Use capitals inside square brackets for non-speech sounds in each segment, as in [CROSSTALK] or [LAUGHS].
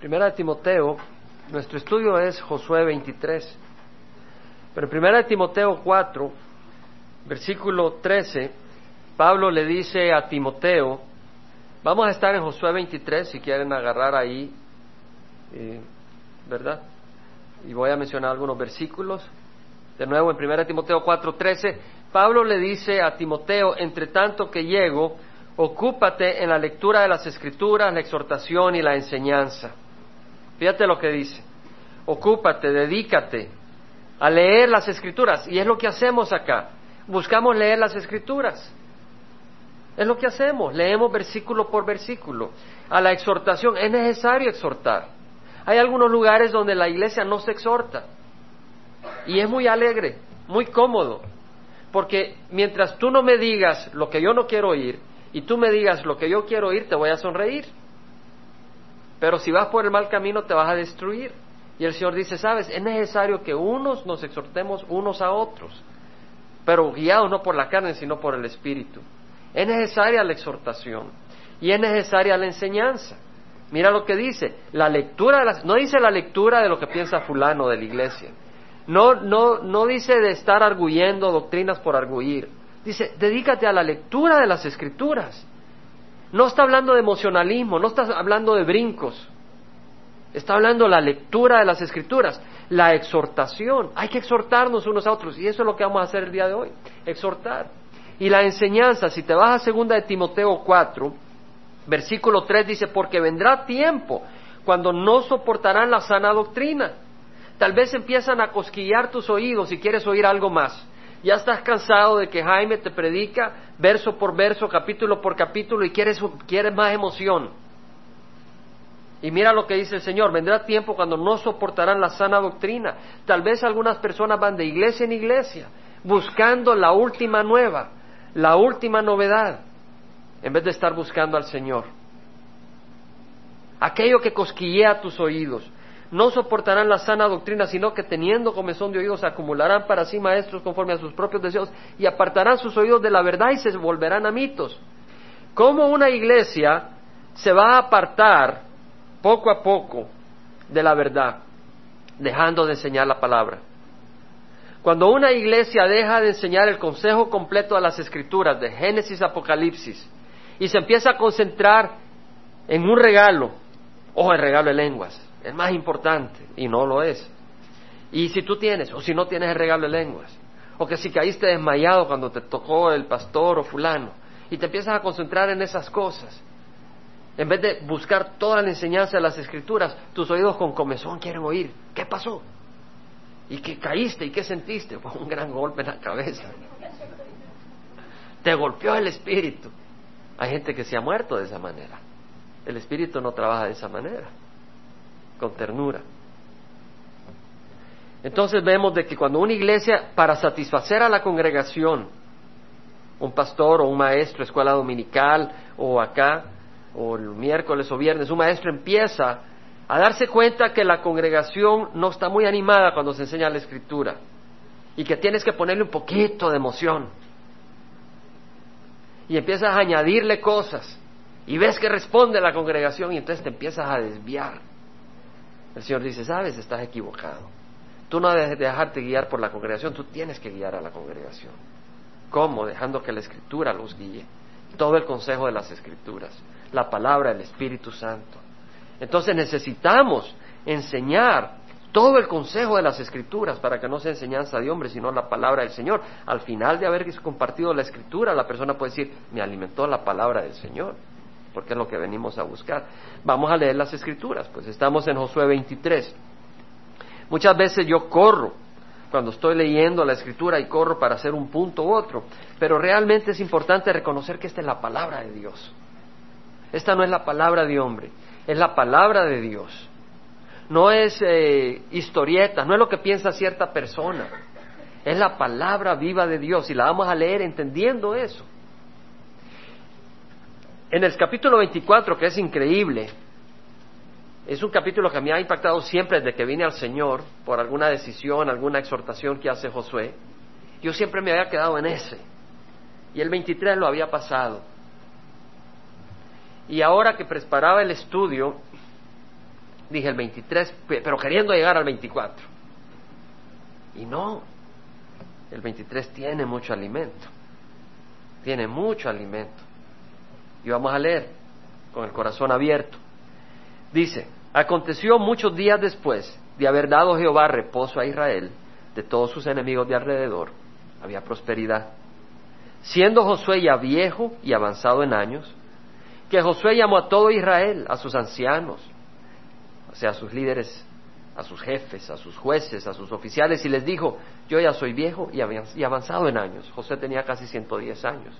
Primera de Timoteo, nuestro estudio es Josué 23. Pero en Primera de Timoteo 4, versículo 13, Pablo le dice a Timoteo, vamos a estar en Josué 23 si quieren agarrar ahí, eh, ¿verdad? Y voy a mencionar algunos versículos. De nuevo, en Primera de Timoteo 4, 13, Pablo le dice a Timoteo, entre tanto que llego, ocúpate en la lectura de las escrituras, la exhortación y la enseñanza. Fíjate lo que dice. Ocúpate, dedícate a leer las escrituras. Y es lo que hacemos acá. Buscamos leer las escrituras. Es lo que hacemos. Leemos versículo por versículo. A la exhortación. Es necesario exhortar. Hay algunos lugares donde la iglesia no se exhorta. Y es muy alegre, muy cómodo. Porque mientras tú no me digas lo que yo no quiero oír y tú me digas lo que yo quiero oír, te voy a sonreír. Pero si vas por el mal camino, te vas a destruir. Y el Señor dice, sabes, es necesario que unos nos exhortemos unos a otros, pero guiados no por la carne, sino por el Espíritu. Es necesaria la exhortación y es necesaria la enseñanza. Mira lo que dice, la lectura, de las, no dice la lectura de lo que piensa fulano de la iglesia, no, no, no dice de estar arguyendo doctrinas por arguir, dice, dedícate a la lectura de las escrituras. No está hablando de emocionalismo, no está hablando de brincos. Está hablando de la lectura de las escrituras, la exhortación. Hay que exhortarnos unos a otros y eso es lo que vamos a hacer el día de hoy, exhortar. Y la enseñanza, si te vas a segunda de Timoteo 4, versículo 3 dice, porque vendrá tiempo cuando no soportarán la sana doctrina. Tal vez empiezan a cosquillar tus oídos si quieres oír algo más. Ya estás cansado de que Jaime te predica verso por verso, capítulo por capítulo y quieres, quieres más emoción. Y mira lo que dice el Señor, vendrá tiempo cuando no soportarán la sana doctrina. Tal vez algunas personas van de iglesia en iglesia buscando la última nueva, la última novedad, en vez de estar buscando al Señor. Aquello que cosquillea tus oídos, no soportarán la sana doctrina, sino que teniendo comezón de oídos acumularán para sí maestros conforme a sus propios deseos y apartarán sus oídos de la verdad y se volverán a mitos. ¿Cómo una iglesia se va a apartar poco a poco de la verdad, dejando de enseñar la palabra? Cuando una iglesia deja de enseñar el consejo completo de las escrituras, de Génesis, Apocalipsis, y se empieza a concentrar en un regalo, o el regalo de lenguas, es más importante y no lo es. Y si tú tienes o si no tienes el regalo de lenguas, o que si caíste desmayado cuando te tocó el pastor o fulano, y te empiezas a concentrar en esas cosas, en vez de buscar toda la enseñanza de las escrituras, tus oídos con comezón quieren oír, ¿qué pasó? ¿Y qué caíste? ¿Y qué sentiste? Fue un gran golpe en la cabeza. Te golpeó el espíritu. Hay gente que se ha muerto de esa manera. El espíritu no trabaja de esa manera con ternura. Entonces vemos de que cuando una iglesia, para satisfacer a la congregación, un pastor o un maestro, escuela dominical o acá, o el miércoles o viernes, un maestro empieza a darse cuenta que la congregación no está muy animada cuando se enseña la escritura y que tienes que ponerle un poquito de emoción. Y empiezas a añadirle cosas y ves que responde la congregación y entonces te empiezas a desviar. El Señor dice, sabes, estás equivocado. Tú no debes dejarte guiar por la congregación, tú tienes que guiar a la congregación. ¿Cómo? Dejando que la Escritura los guíe. Todo el consejo de las Escrituras, la palabra del Espíritu Santo. Entonces necesitamos enseñar todo el consejo de las Escrituras para que no sea enseñanza de hombre, sino la palabra del Señor. Al final de haber compartido la Escritura, la persona puede decir, me alimentó la palabra del Señor porque es lo que venimos a buscar. Vamos a leer las escrituras, pues estamos en Josué 23. Muchas veces yo corro cuando estoy leyendo la escritura y corro para hacer un punto u otro, pero realmente es importante reconocer que esta es la palabra de Dios. Esta no es la palabra de hombre, es la palabra de Dios. No es eh, historieta, no es lo que piensa cierta persona. Es la palabra viva de Dios y la vamos a leer entendiendo eso. En el capítulo 24, que es increíble, es un capítulo que me ha impactado siempre desde que vine al Señor por alguna decisión, alguna exhortación que hace Josué. Yo siempre me había quedado en ese. Y el 23 lo había pasado. Y ahora que preparaba el estudio, dije el 23, pero queriendo llegar al 24. Y no, el 23 tiene mucho alimento, tiene mucho alimento. Y vamos a leer con el corazón abierto. Dice, aconteció muchos días después de haber dado Jehová reposo a Israel de todos sus enemigos de alrededor, había prosperidad. Siendo Josué ya viejo y avanzado en años, que Josué llamó a todo Israel, a sus ancianos, o sea, a sus líderes, a sus jefes, a sus jueces, a sus oficiales, y les dijo, yo ya soy viejo y avanzado en años. José tenía casi 110 años.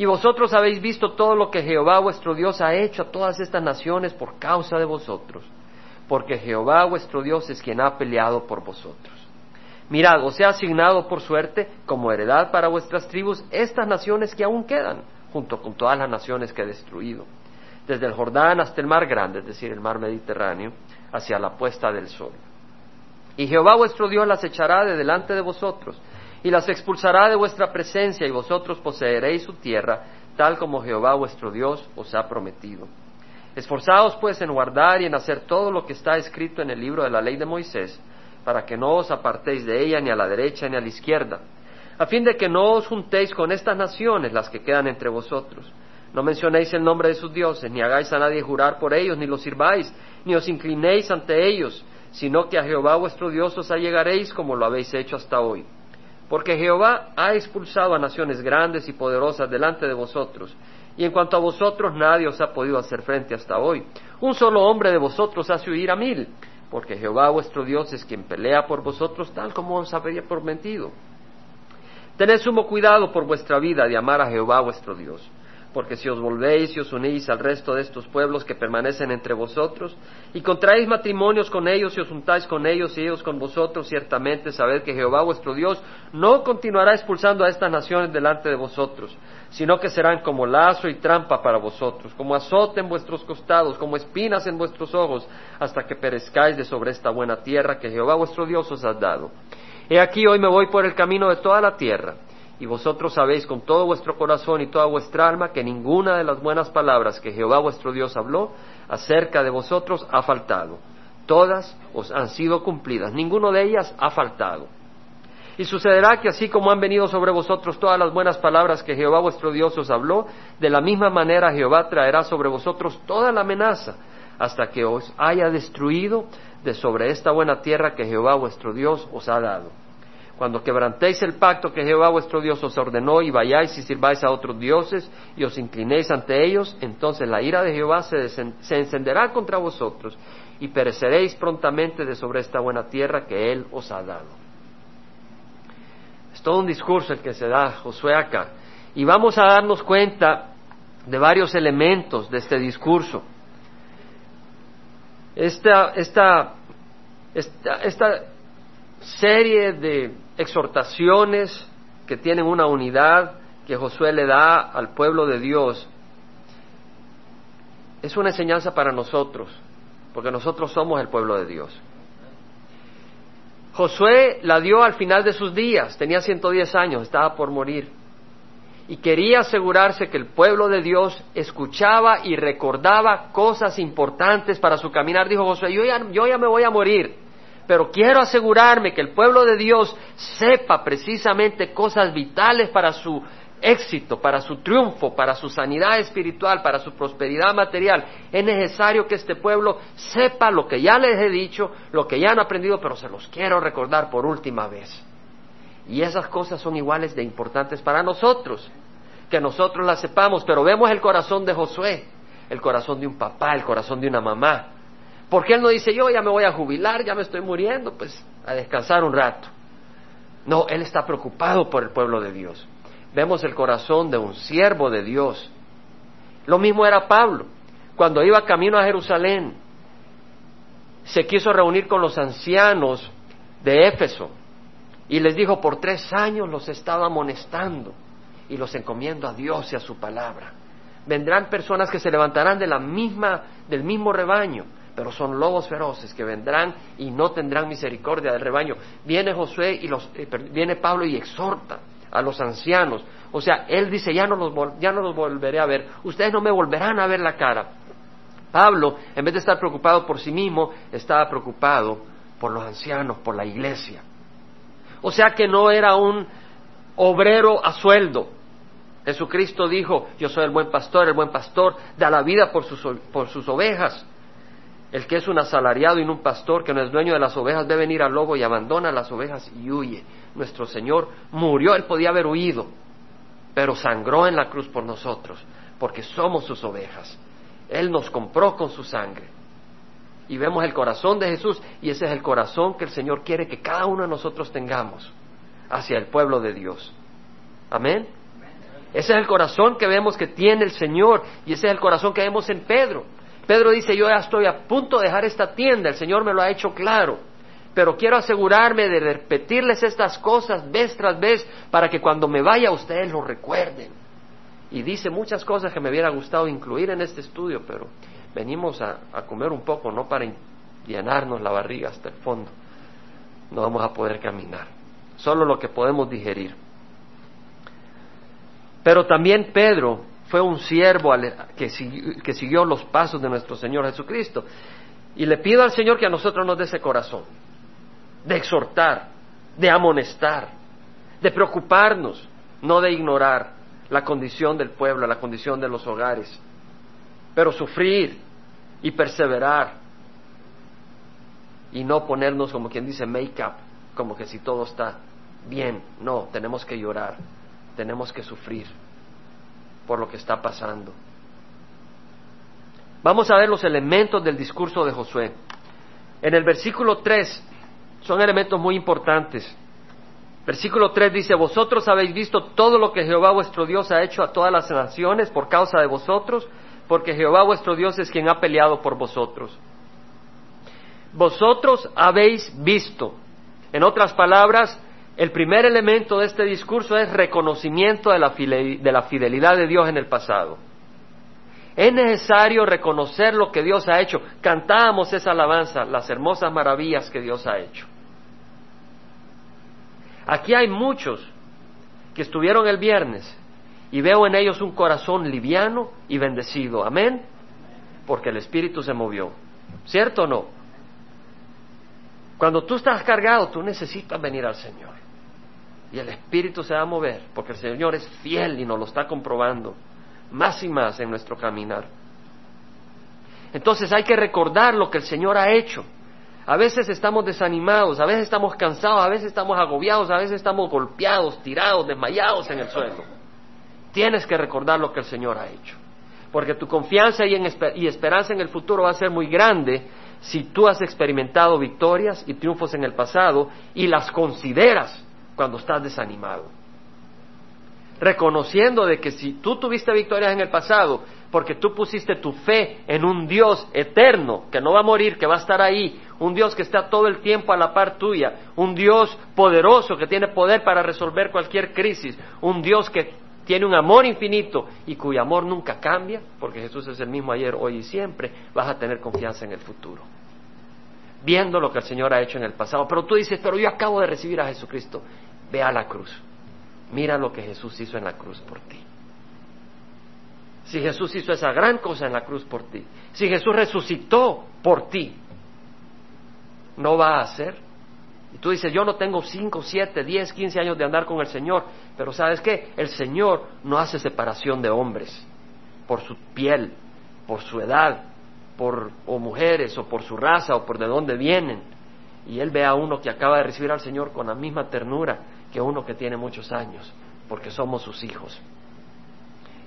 Y vosotros habéis visto todo lo que Jehová vuestro Dios ha hecho a todas estas naciones por causa de vosotros, porque Jehová vuestro Dios es quien ha peleado por vosotros. Mirad, os he asignado por suerte como heredad para vuestras tribus estas naciones que aún quedan, junto con todas las naciones que he destruido, desde el Jordán hasta el mar grande, es decir, el mar Mediterráneo, hacia la puesta del sol. Y Jehová vuestro Dios las echará de delante de vosotros, y las expulsará de vuestra presencia, y vosotros poseeréis su tierra, tal como Jehová vuestro Dios os ha prometido. Esforzaos pues en guardar y en hacer todo lo que está escrito en el libro de la ley de Moisés, para que no os apartéis de ella ni a la derecha ni a la izquierda, a fin de que no os juntéis con estas naciones, las que quedan entre vosotros. No mencionéis el nombre de sus dioses, ni hagáis a nadie jurar por ellos, ni los sirváis, ni os inclinéis ante ellos, sino que a Jehová vuestro Dios os allegaréis como lo habéis hecho hasta hoy. Porque Jehová ha expulsado a naciones grandes y poderosas delante de vosotros, y en cuanto a vosotros nadie os ha podido hacer frente hasta hoy. Un solo hombre de vosotros hace huir a mil, porque Jehová vuestro Dios es quien pelea por vosotros tal como os había prometido. Tened sumo cuidado por vuestra vida de amar a Jehová vuestro Dios, porque si os volvéis y os unís al resto de estos pueblos que permanecen entre vosotros, y contraéis matrimonios con ellos y os juntáis con ellos y ellos con vosotros, ciertamente sabed que Jehová vuestro Dios no continuará expulsando a estas naciones delante de vosotros, sino que serán como lazo y trampa para vosotros, como azote en vuestros costados, como espinas en vuestros ojos, hasta que perezcáis de sobre esta buena tierra que Jehová vuestro Dios os ha dado. He aquí hoy me voy por el camino de toda la tierra, y vosotros sabéis con todo vuestro corazón y toda vuestra alma que ninguna de las buenas palabras que Jehová vuestro Dios habló acerca de vosotros ha faltado. Todas os han sido cumplidas, ninguno de ellas ha faltado. Y sucederá que así como han venido sobre vosotros todas las buenas palabras que Jehová vuestro Dios os habló, de la misma manera Jehová traerá sobre vosotros toda la amenaza, hasta que os haya destruido de sobre esta buena tierra que Jehová vuestro Dios os ha dado. Cuando quebrantéis el pacto que Jehová vuestro Dios os ordenó y vayáis y sirváis a otros dioses y os inclinéis ante ellos, entonces la ira de Jehová se, encenderá contra vosotros y pereceréis prontamente de sobre esta buena tierra que Él os ha dado. Es todo un discurso el que se da Josué acá. Y vamos a darnos cuenta de varios elementos de este discurso esta, esta, esta, serie de exhortaciones que tienen una unidad que Josué le da al pueblo de Dios es una enseñanza para nosotros, porque nosotros somos el pueblo de Dios. Josué la dio al final de sus días, tenía 110 años, estaba por morir y quería asegurarse que el pueblo de Dios escuchaba y recordaba cosas importantes para su caminar. Dijo Josué, yo ya, yo ya me voy a morir, pero quiero asegurarme que el pueblo de Dios sepa precisamente cosas vitales para su éxito, para su triunfo, para su sanidad espiritual, para su prosperidad material. Es necesario que este pueblo sepa lo que ya les he dicho, lo que ya han aprendido, pero se los quiero recordar por última vez. Y esas cosas son iguales de importantes para nosotros, que nosotros las sepamos, pero vemos el corazón de Josué, el corazón de un papá, el corazón de una mamá. Porque él no dice, yo ya me voy a jubilar, ya me estoy muriendo, pues a descansar un rato. No, él está preocupado por el pueblo de Dios. Vemos el corazón de un siervo de Dios. Lo mismo era Pablo. Cuando iba camino a Jerusalén, se quiso reunir con los ancianos de Éfeso y les dijo, por tres años los estaba amonestando y los encomiendo a Dios y a su palabra. Vendrán personas que se levantarán de la misma, del mismo rebaño, pero son lobos feroces que vendrán y no tendrán misericordia del rebaño. Viene Josué y los, eh, viene Pablo y exhorta a los ancianos. O sea, él dice, ya no, los, ya no los volveré a ver, ustedes no me volverán a ver la cara, Pablo, en vez de estar preocupado por sí mismo, estaba preocupado por los ancianos, por la iglesia. O sea que no era un obrero a sueldo. Jesucristo dijo, yo soy el buen pastor, el buen pastor da la vida por sus, por sus ovejas. El que es un asalariado y no un pastor, que no es dueño de las ovejas, debe venir al lobo y abandona las ovejas y huye. Nuestro Señor murió, Él podía haber huido, pero sangró en la cruz por nosotros, porque somos sus ovejas. Él nos compró con su sangre. Y vemos el corazón de Jesús y ese es el corazón que el Señor quiere que cada uno de nosotros tengamos hacia el pueblo de Dios. Amén. Ese es el corazón que vemos que tiene el Señor y ese es el corazón que vemos en Pedro. Pedro dice, yo ya estoy a punto de dejar esta tienda, el Señor me lo ha hecho claro, pero quiero asegurarme de repetirles estas cosas vez tras vez para que cuando me vaya ustedes lo recuerden. Y dice muchas cosas que me hubiera gustado incluir en este estudio, pero venimos a, a comer un poco, no para llenarnos la barriga hasta el fondo. No vamos a poder caminar, solo lo que podemos digerir. Pero también Pedro fue un siervo que siguió, los pasos de nuestro Señor Jesucristo. Y le pido al Señor que a nosotros nos dé ese corazón, de exhortar, de amonestar, de preocuparnos, no de ignorar la condición del pueblo, la condición de los hogares, pero sufrir y perseverar y no ponernos como quien dice make-up, como que si todo está bien, no, tenemos que llorar, tenemos que sufrir por lo que está pasando. Vamos a ver los elementos del discurso de Josué. En el versículo 3 son elementos muy importantes. Versículo 3 dice, vosotros habéis visto todo lo que Jehová vuestro Dios ha hecho a todas las naciones por causa de vosotros, porque Jehová vuestro Dios es quien ha peleado por vosotros. Vosotros habéis visto. En otras palabras, el primer elemento de este discurso es reconocimiento de la, fidelidad de Dios en el pasado. Es necesario reconocer lo que Dios ha hecho. Cantábamos esa alabanza, las hermosas maravillas que Dios ha hecho. Aquí hay muchos que estuvieron el viernes y veo en ellos un corazón liviano y bendecido. Amén. Porque el Espíritu se movió. ¿Cierto o no? Cuando tú estás cargado, tú necesitas venir al Señor. Y el Espíritu se va a mover, porque el Señor es fiel y nos lo está comprobando más y más en nuestro caminar. Entonces hay que recordar lo que el Señor ha hecho. A veces estamos desanimados, a veces estamos cansados, a veces estamos agobiados, a veces estamos golpeados, tirados, desmayados en el suelo. Tienes que recordar lo que el Señor ha hecho. Porque tu confianza y, esperanza en el futuro va a ser muy grande si tú has experimentado victorias y triunfos en el pasado y las consideras cuando estás desanimado. Reconociendo de que si tú tuviste victorias en el pasado, porque tú pusiste tu fe en un Dios eterno, que no va a morir, que va a estar ahí, un Dios que está todo el tiempo a la par tuya, un Dios poderoso que tiene poder para resolver cualquier crisis, un Dios que tiene un amor infinito y cuyo amor nunca cambia, porque Jesús es el mismo ayer, hoy y siempre, vas a tener confianza en el futuro. Viendo lo que el Señor ha hecho en el pasado. Pero tú dices, pero yo acabo de recibir a Jesucristo. Ve a la cruz. Mira lo que Jesús hizo en la cruz por ti. Si Jesús hizo esa gran cosa en la cruz por ti, si Jesús resucitó por ti, ¿no va a hacer? Y tú dices, yo no tengo cinco, siete, diez, quince años de andar con el Señor, pero ¿sabes qué? El Señor no hace separación de hombres por su piel, por su edad, por o mujeres, o por su raza, o por de dónde vienen. Y Él ve a uno que acaba de recibir al Señor con la misma ternura que uno que tiene muchos años, porque somos sus hijos.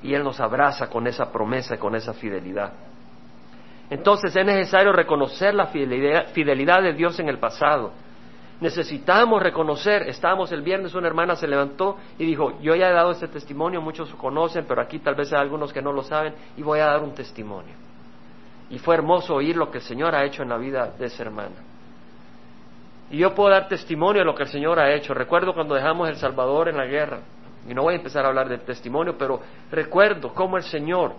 Y Él nos abraza con esa promesa con esa fidelidad. Entonces es necesario reconocer la fidelidad, de Dios en el pasado. Necesitamos reconocer, estábamos el viernes, una hermana se levantó y dijo, yo ya he dado este testimonio, muchos lo conocen, pero aquí tal vez hay algunos que no lo saben, y voy a dar un testimonio. Y fue hermoso oír lo que el Señor ha hecho en la vida de esa hermana. Y yo puedo dar testimonio de lo que el Señor ha hecho. Recuerdo cuando dejamos El Salvador en la guerra. Y no voy a empezar a hablar del testimonio, pero recuerdo cómo el Señor,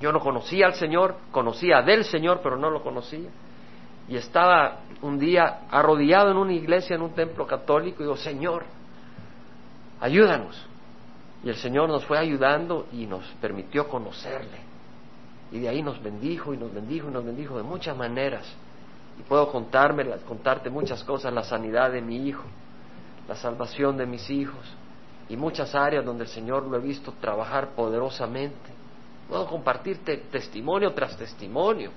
yo no conocía al Señor, conocía del Señor, pero no lo conocía. Y estaba un día arrodillado en una iglesia, en un templo católico, y digo, Señor, ayúdanos. Y el Señor nos fue ayudando y nos permitió conocerle. Y de ahí nos bendijo y nos bendijo y nos bendijo de muchas maneras. Y puedo contarte muchas cosas, la sanidad de mi hijo, la salvación de mis hijos y muchas áreas donde el Señor lo he visto trabajar poderosamente. Puedo compartirte testimonio tras testimonio.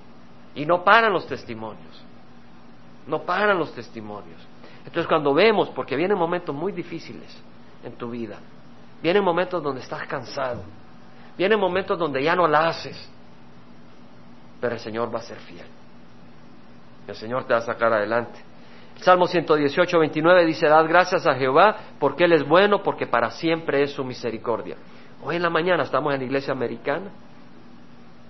Y no paran los testimonios. No paran los testimonios. Entonces cuando vemos, porque vienen momentos muy difíciles en tu vida, vienen momentos donde estás cansado, vienen momentos donde ya no la haces, pero el Señor va a ser fiel. El Señor te va a sacar adelante. El Salmo 118, 29 dice, dad gracias a Jehová porque Él es bueno, porque para siempre es su misericordia. Hoy en la mañana estamos en la iglesia americana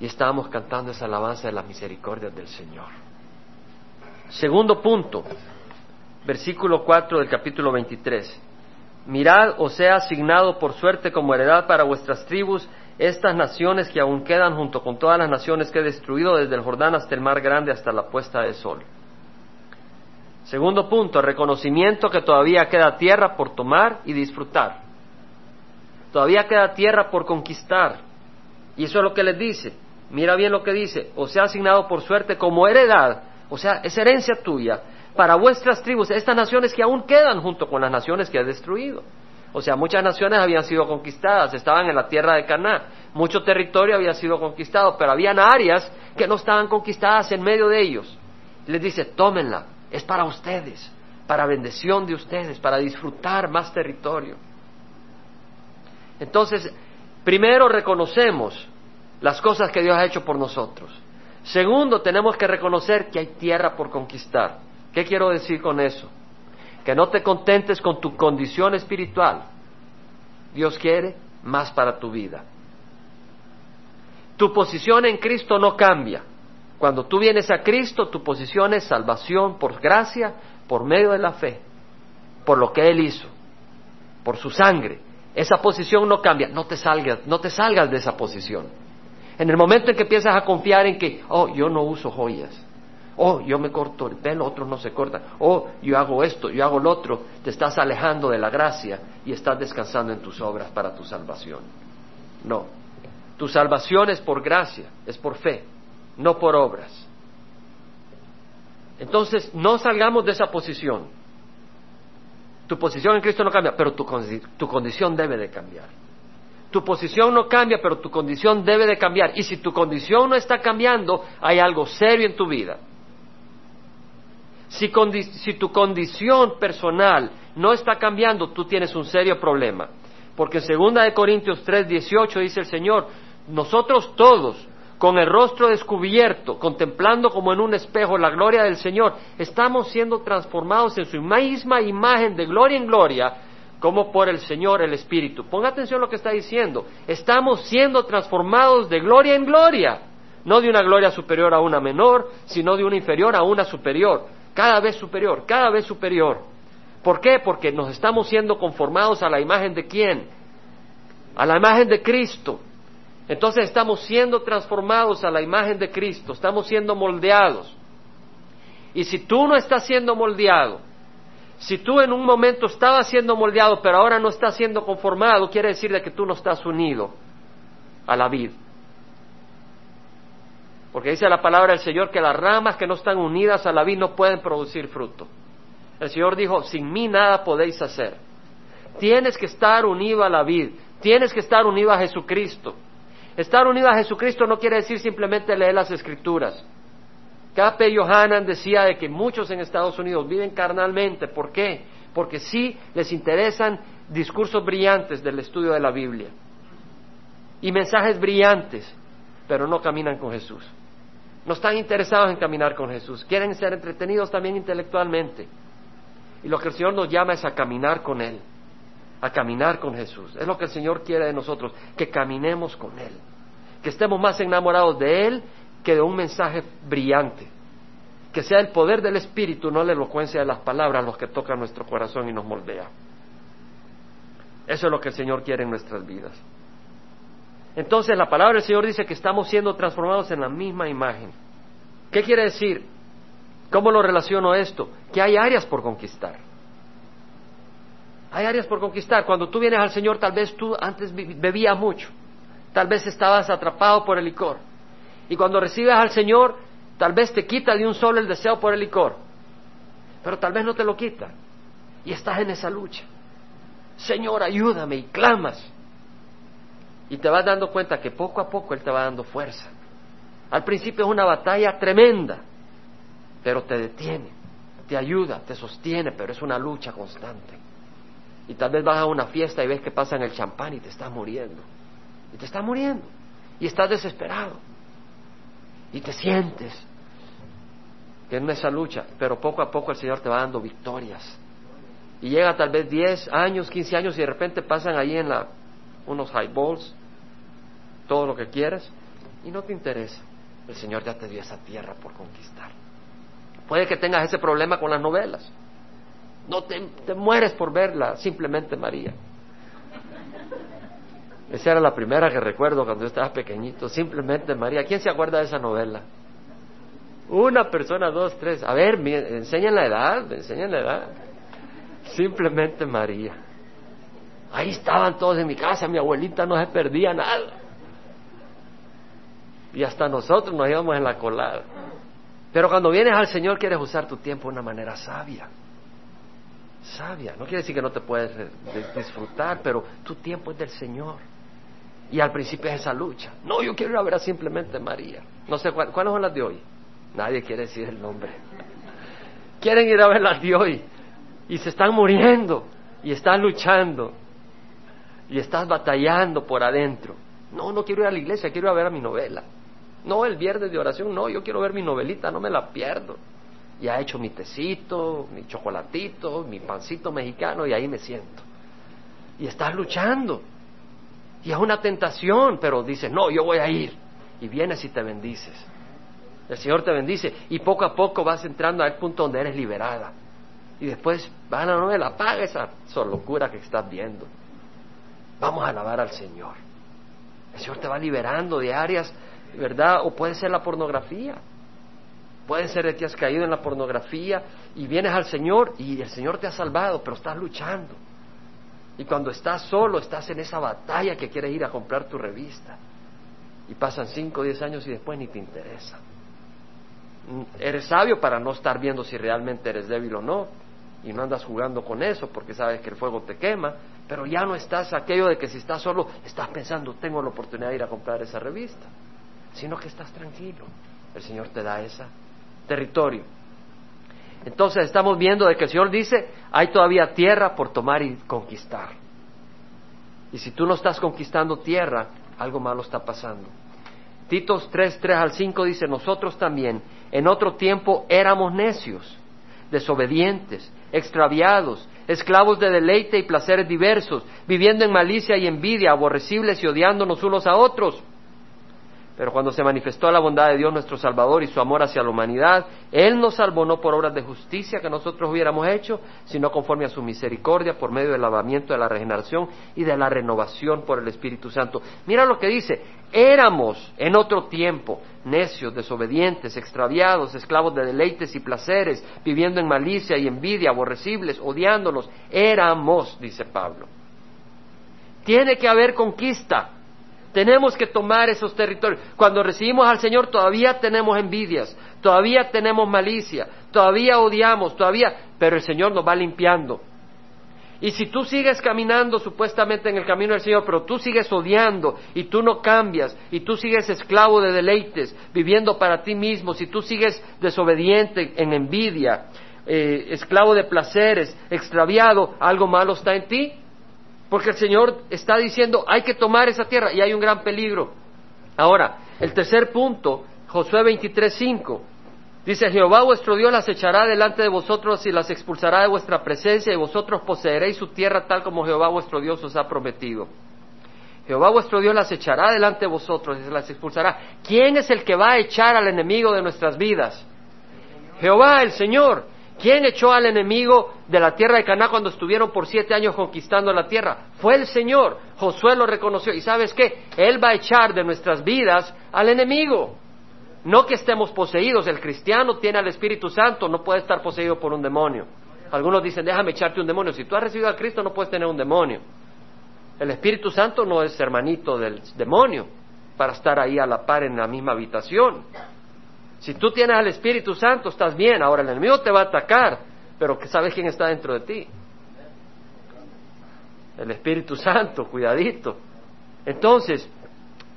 y estábamos cantando esa alabanza de las misericordias del Señor. Segundo punto, versículo 4 del capítulo 23. Mirad, os sea asignado por suerte como heredad para vuestras tribus estas naciones que aún quedan junto con todas las naciones que he destruido desde el Jordán hasta el mar grande hasta la puesta del sol. Segundo punto, reconocimiento que todavía queda tierra por tomar y disfrutar. Todavía queda tierra por conquistar. Y eso es lo que les dice. Mira bien lo que dice. Os sea asignado por suerte como heredad o sea, es herencia tuya para vuestras tribus, estas naciones que aún quedan junto con las naciones que has destruido. O sea, muchas naciones habían sido conquistadas, estaban en la tierra de Canaán, mucho territorio había sido conquistado, pero habían áreas que no estaban conquistadas en medio de ellos. Les dice, tómenla, es para ustedes, para bendición de ustedes, para disfrutar más territorio. Entonces, primero reconocemos las cosas que Dios ha hecho por nosotros. Segundo, tenemos que reconocer que hay tierra por conquistar. ¿Qué quiero decir con eso? Que no te contentes con tu condición espiritual. Dios quiere más para tu vida. Tu posición en Cristo no cambia. Cuando tú vienes a Cristo, tu posición es salvación por gracia, por medio de la fe, por lo que Él hizo, por su sangre. Esa posición no cambia. No te salgas, no te salgas de esa posición. En el momento en que empiezas a confiar en que, oh, yo no uso joyas, oh, yo me corto el pelo, otros no se cortan, oh, yo hago esto, yo hago lo otro, te estás alejando de la gracia y estás descansando en tus obras para tu salvación. No, tu salvación es por gracia, es por fe, no por obras. Entonces, no salgamos de esa posición. Tu posición en Cristo no cambia, pero tu, tu condición debe de cambiar. Tu posición no cambia, pero tu condición debe de cambiar. Y si tu condición no está cambiando, hay algo serio en tu vida. Si, tu condición personal no está cambiando, tú tienes un serio problema. Porque en 2 de Corintios 3, 18 dice el Señor, nosotros todos, con el rostro descubierto, contemplando como en un espejo la gloria del Señor, estamos siendo transformados en su misma imagen de gloria en gloria como por el Señor el Espíritu. Ponga atención a lo que está diciendo. Estamos siendo transformados de gloria en gloria, no de una gloria superior a una menor, sino de una inferior a una superior, cada vez superior, cada vez superior. ¿Por qué? Porque nos estamos siendo conformados a la imagen de quién? A la imagen de Cristo. Entonces estamos siendo transformados a la imagen de Cristo, estamos siendo moldeados. Y si tú no estás siendo moldeado, si tú en un momento estabas siendo moldeado, pero ahora no estás siendo conformado, quiere decir de que tú no estás unido a la vid. Porque dice la palabra del Señor que las ramas que no están unidas a la vid no pueden producir fruto. El Señor dijo, sin mí nada podéis hacer. Tienes que estar unido a la vid, tienes que estar unido a Jesucristo. Estar unido a Jesucristo no quiere decir simplemente leer las escrituras. Cape Johanan decía de que muchos en Estados Unidos viven carnalmente. ¿Por qué? Porque sí les interesan discursos brillantes del estudio de la Biblia y mensajes brillantes, pero no caminan con Jesús. No están interesados en caminar con Jesús. Quieren ser entretenidos también intelectualmente. Y lo que el Señor nos llama es a caminar con Él, a caminar con Jesús. Es lo que el Señor quiere de nosotros, que caminemos con Él, que estemos más enamorados de Él que de un mensaje brillante. Que sea el poder del Espíritu, no la elocuencia de las palabras, los que tocan nuestro corazón y nos moldea. Eso es lo que el Señor quiere en nuestras vidas. Entonces la palabra del Señor dice que estamos siendo transformados en la misma imagen. ¿Qué quiere decir? ¿Cómo lo relaciono esto? Que hay áreas por conquistar. Hay áreas por conquistar. Cuando tú vienes al Señor, tal vez tú antes bebías mucho. Tal vez estabas atrapado por el licor Y cuando recibes al Señor, tal vez te quita de un solo el deseo por el licor, pero tal vez no te lo quita. Y estás en esa lucha. Señor, ayúdame y clamas. Y te vas dando cuenta que poco a poco Él te va dando fuerza. Al principio es una batalla tremenda, pero te detiene, te ayuda, te sostiene, pero es una lucha constante. Y tal vez vas a una fiesta y ves que pasan el champán y te estás muriendo. Y te estás muriendo. Y estás desesperado. Y te sientes que en esa lucha, pero poco a poco el Señor te va dando victorias. Y llega tal vez 10 años, 15 años y de repente pasan ahí en la, unos highballs, todo lo que quieras, y no te interesa. El Señor ya te dio esa tierra por conquistar. Puede que tengas ese problema con las novelas. No te, te mueres por verla, simplemente María. Esa era la primera que recuerdo cuando yo estaba pequeñito, simplemente María. ¿Quién se acuerda de esa novela? Una persona, dos, tres. A ver, enseñan la edad, enseñan la edad. Simplemente María. Ahí estaban todos en mi casa, mi abuelita no se perdía nada. Y hasta nosotros nos íbamos en la colada. Pero cuando vienes al Señor quieres usar tu tiempo de una manera sabia. Sabia. No quiere decir que no te puedes disfrutar, pero tu tiempo es del Señor. Y al principio es esa lucha. No, yo quiero ir a ver a simplemente María. No sé cuáles son las de hoy. Nadie quiere decir el nombre. Quieren ir a ver las de hoy. Y se están muriendo. Y están luchando. Y estás batallando por adentro. No, no quiero ir a la iglesia, quiero ir a ver a mi novela. No, el viernes de oración, no, yo quiero ver mi novelita, no me la pierdo. Y ha hecho mi tecito, mi chocolatito, mi pancito mexicano y ahí me siento. Y estás luchando. Y es una tentación, pero dices, no, yo voy a ir. Y vienes y te bendices. El Señor te bendice y poco a poco vas entrando al punto donde eres liberada. Y después van a la novela, apaga esa locura que estás viendo. Vamos a alabar al Señor. El Señor te va liberando de áreas ¿verdad? O puede ser la pornografía. Puede ser que has caído en la pornografía y vienes al Señor y el Señor te ha salvado, pero estás luchando. Y cuando estás solo, estás en esa batalla que quieres ir a comprar tu revista. Y pasan cinco o diez años y después ni te interesa. Mm, eres sabio para no estar viendo si realmente eres débil o no. Y no andas jugando con eso porque sabes que el fuego te quema. Pero ya no estás aquello de que si estás solo, estás pensando, tengo la oportunidad de ir a comprar esa revista sino que estás tranquilo. El Señor te da ese territorio. Entonces estamos viendo de que el Señor dice, hay todavía tierra por tomar y conquistar. Y si tú no estás conquistando tierra, algo malo está pasando. Titos 3, 3 al 5 dice, nosotros también en otro tiempo éramos necios, desobedientes, extraviados, esclavos de deleite y placeres diversos, viviendo en malicia y envidia, aborrecibles y odiándonos unos a otros. Pero cuando se manifestó la bondad de Dios nuestro Salvador y su amor hacia la humanidad, Él nos salvó no por obras de justicia que nosotros hubiéramos hecho, sino conforme a su misericordia por medio del lavamiento de la regeneración y de la renovación por el Espíritu Santo. Mira lo que dice, éramos en otro tiempo necios, desobedientes, extraviados, esclavos de deleites y placeres, viviendo en malicia y envidia, aborrecibles, odiándonos. Éramos, dice Pablo. Tiene que haber conquista. Tenemos que tomar esos territorios. Cuando recibimos al Señor todavía tenemos envidias, todavía tenemos malicia, todavía odiamos, todavía, pero el Señor nos va limpiando. Y si tú sigues caminando supuestamente en el camino del Señor, pero tú sigues odiando y tú no cambias y tú sigues esclavo de deleites, viviendo para ti mismo, si tú sigues desobediente en envidia, eh, esclavo de placeres, extraviado, algo malo está en ti. Porque el Señor está diciendo, hay que tomar esa tierra y hay un gran peligro. Ahora, el tercer punto, Josué 23:5, dice, Jehová vuestro Dios las echará delante de vosotros y las expulsará de vuestra presencia y vosotros poseeréis su tierra tal como Jehová vuestro Dios os ha prometido. Jehová vuestro Dios las echará delante de vosotros y las expulsará. ¿Quién es el que va a echar al enemigo de nuestras vidas? Jehová, el Señor. ¿Quién echó al enemigo de la tierra de Caná cuando estuvieron por siete años conquistando la tierra? Fue el Señor. Josué lo reconoció. ¿Y sabes qué? Él va a echar de nuestras vidas al enemigo. No que estemos poseídos. El cristiano tiene al Espíritu Santo, no puede estar poseído por un demonio. Algunos dicen, déjame echarte un demonio. Si tú has recibido a Cristo, no puedes tener un demonio. El Espíritu Santo no es hermanito del demonio. para estar ahí a la par en la misma habitación. Si tú tienes al Espíritu Santo, estás bien. Ahora el enemigo te va a atacar, pero ¿sabes quién está dentro de ti? El Espíritu Santo, cuidadito. Entonces,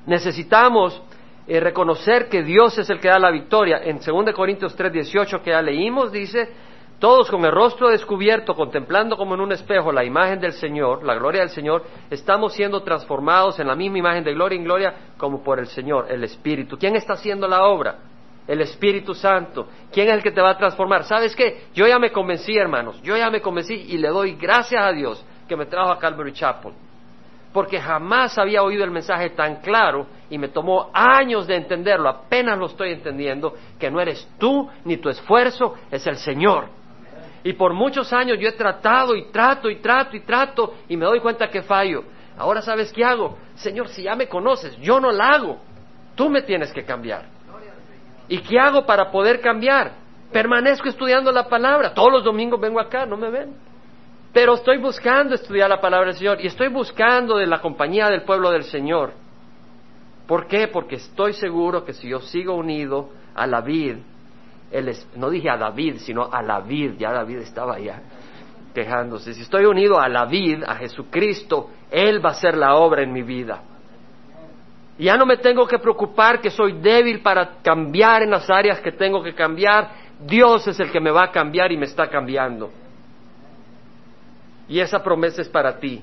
necesitamos eh, reconocer que Dios es el que da la victoria. En 2 Corintios 3:18 que ya leímos, dice, todos con el rostro descubierto, contemplando como en un espejo la imagen del Señor, la gloria del Señor, estamos siendo transformados en la misma imagen de gloria en gloria como por el Señor, el Espíritu. ¿Quién está haciendo la obra? El Espíritu Santo. ¿Quién es el que te va a transformar? ¿Sabes qué? Yo ya me convencí, hermanos. Yo ya me convencí y le doy gracias a Dios que me trajo a Calvary Chapel. Porque jamás había oído el mensaje tan claro y me tomó años de entenderlo. Apenas lo estoy entendiendo, que no eres tú ni tu esfuerzo, es el Señor. Y por muchos años yo he tratado y trato y trato y trato y me doy cuenta que fallo. Ahora sabes qué hago. Señor, si ya me conoces, yo no la hago. Tú me tienes que cambiar. ¿Y qué hago para poder cambiar? Permanezco estudiando la palabra. Todos los domingos vengo acá, no me ven. Pero estoy buscando estudiar la palabra del Señor y estoy buscando de la compañía del pueblo del Señor. ¿Por qué? Porque estoy seguro que si yo sigo unido a la vid, no dije a David, sino a la vid, ya David estaba allá quejándose. Si estoy unido a la vid, a Jesucristo, Él va a hacer la obra en mi vida. Ya no me tengo que preocupar que soy débil para cambiar en las áreas que tengo que cambiar. Dios es el que me va a cambiar y me está cambiando. Y esa promesa es para ti